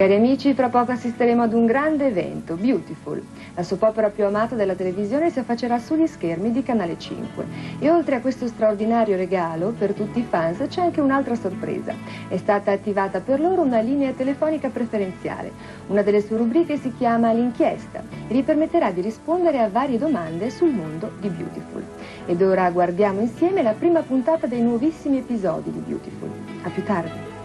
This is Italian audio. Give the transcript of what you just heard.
Cari amici, fra poco assisteremo ad un grande evento, Beautiful. La soap opera più amata della televisione si affaccerà sugli schermi di Canale 5. E oltre a questo straordinario regalo, per tutti i fans c'è anche un'altra sorpresa. È stata attivata per loro una linea telefonica preferenziale. Una delle sue rubriche si chiama L'inchiesta e vi permetterà di rispondere a varie domande sul mondo di Beautiful. Ed ora guardiamo insieme la prima puntata dei nuovissimi episodi di Beautiful. A più tardi.